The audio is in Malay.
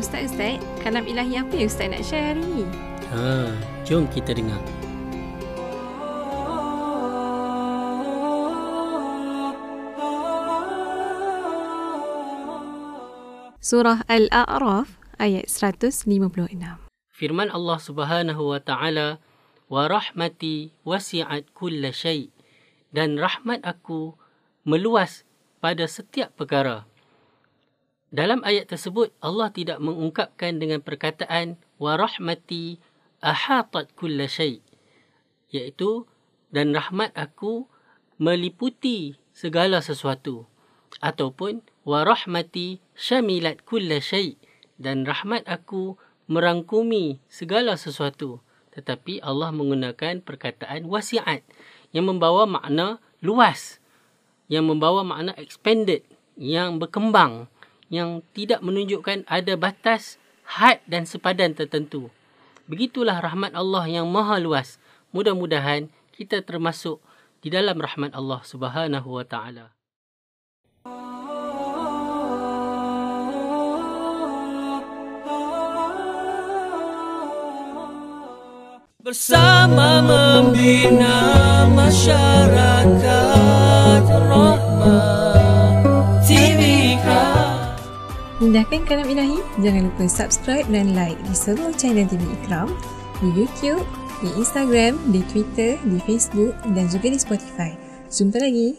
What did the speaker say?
Ustaz Ustaz, kalam ilahi apa yang Ustaz nak share hari ni? Ha, jom kita dengar. Surah Al-A'raf ayat 156. Firman Allah Subhanahu wa taala, "Wa rahmati wasi'at kulla syai." Dan rahmat aku meluas pada setiap perkara. Dalam ayat tersebut Allah tidak mengungkapkan dengan perkataan wa rahmati ahatat kulla syai. Iaitu dan rahmat aku meliputi segala sesuatu. Ataupun wa rahmati syamilat kulla syai. Dan rahmat aku merangkumi segala sesuatu. Tetapi Allah menggunakan perkataan wasiat yang membawa makna luas yang membawa makna expanded yang berkembang yang tidak menunjukkan ada batas had dan sepadan tertentu. Begitulah rahmat Allah yang maha luas. Mudah-mudahan kita termasuk di dalam rahmat Allah Subhanahu wa taala. Bersama membina masyarakat Indahkan kalam ilahi? Jangan lupa subscribe dan like di semua channel TV Ikram, di YouTube, di Instagram, di Twitter, di Facebook dan juga di Spotify. Jumpa lagi!